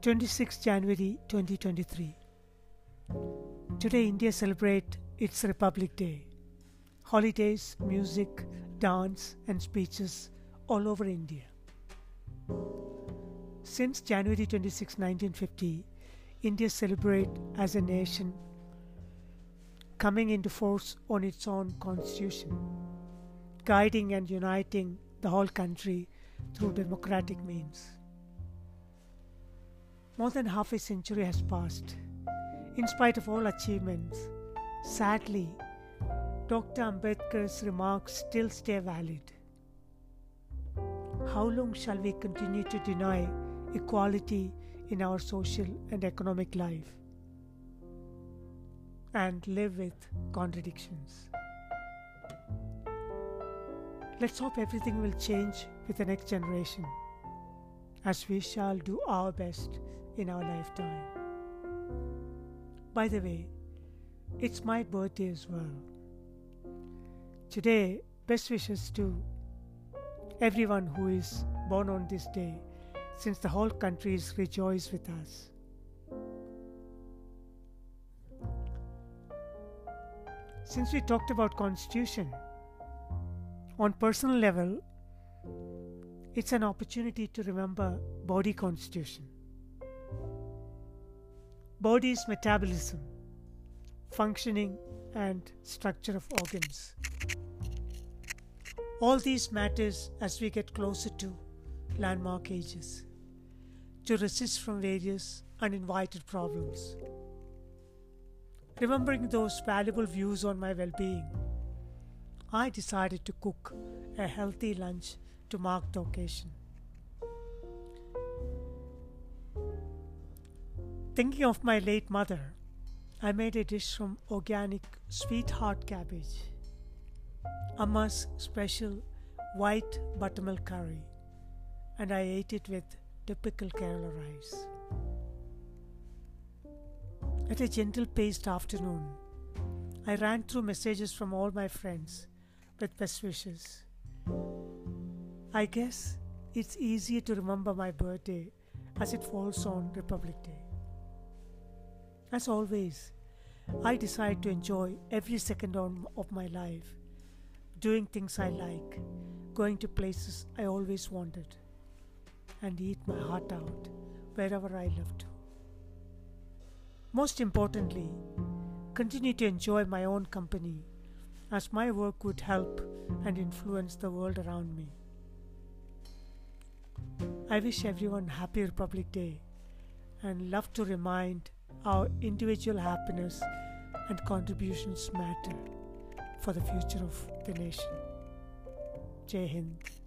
26 January 2023. Today India celebrate its Republic Day. Holidays, music, dance and speeches all over India. Since January 26, 1950, India celebrate as a nation coming into force on its own constitution, guiding and uniting the whole country through democratic means. More than half a century has passed. In spite of all achievements, sadly, Dr. Ambedkar's remarks still stay valid. How long shall we continue to deny equality in our social and economic life and live with contradictions? Let's hope everything will change with the next generation, as we shall do our best in our lifetime. By the way, it's my birthday as well. Today, best wishes to everyone who is born on this day, since the whole country is rejoiced with us. Since we talked about constitution, on personal level, it's an opportunity to remember body constitution. Body's metabolism, functioning and structure of organs. All these matters as we get closer to landmark ages, to resist from various uninvited problems. Remembering those valuable views on my well being, I decided to cook a healthy lunch to mark the occasion. Thinking of my late mother, I made a dish from organic sweetheart cabbage, Amma's special white buttermilk curry, and I ate it with typical Kerala rice. At a gentle paced afternoon, I ran through messages from all my friends with best wishes. I guess it's easier to remember my birthday as it falls on Republic Day. As always, I decide to enjoy every second of my life, doing things I like, going to places I always wanted, and eat my heart out wherever I love to. Most importantly, continue to enjoy my own company as my work would help and influence the world around me. I wish everyone happy Republic Day and love to remind our individual happiness and contributions matter for the future of the nation. Jai Hind.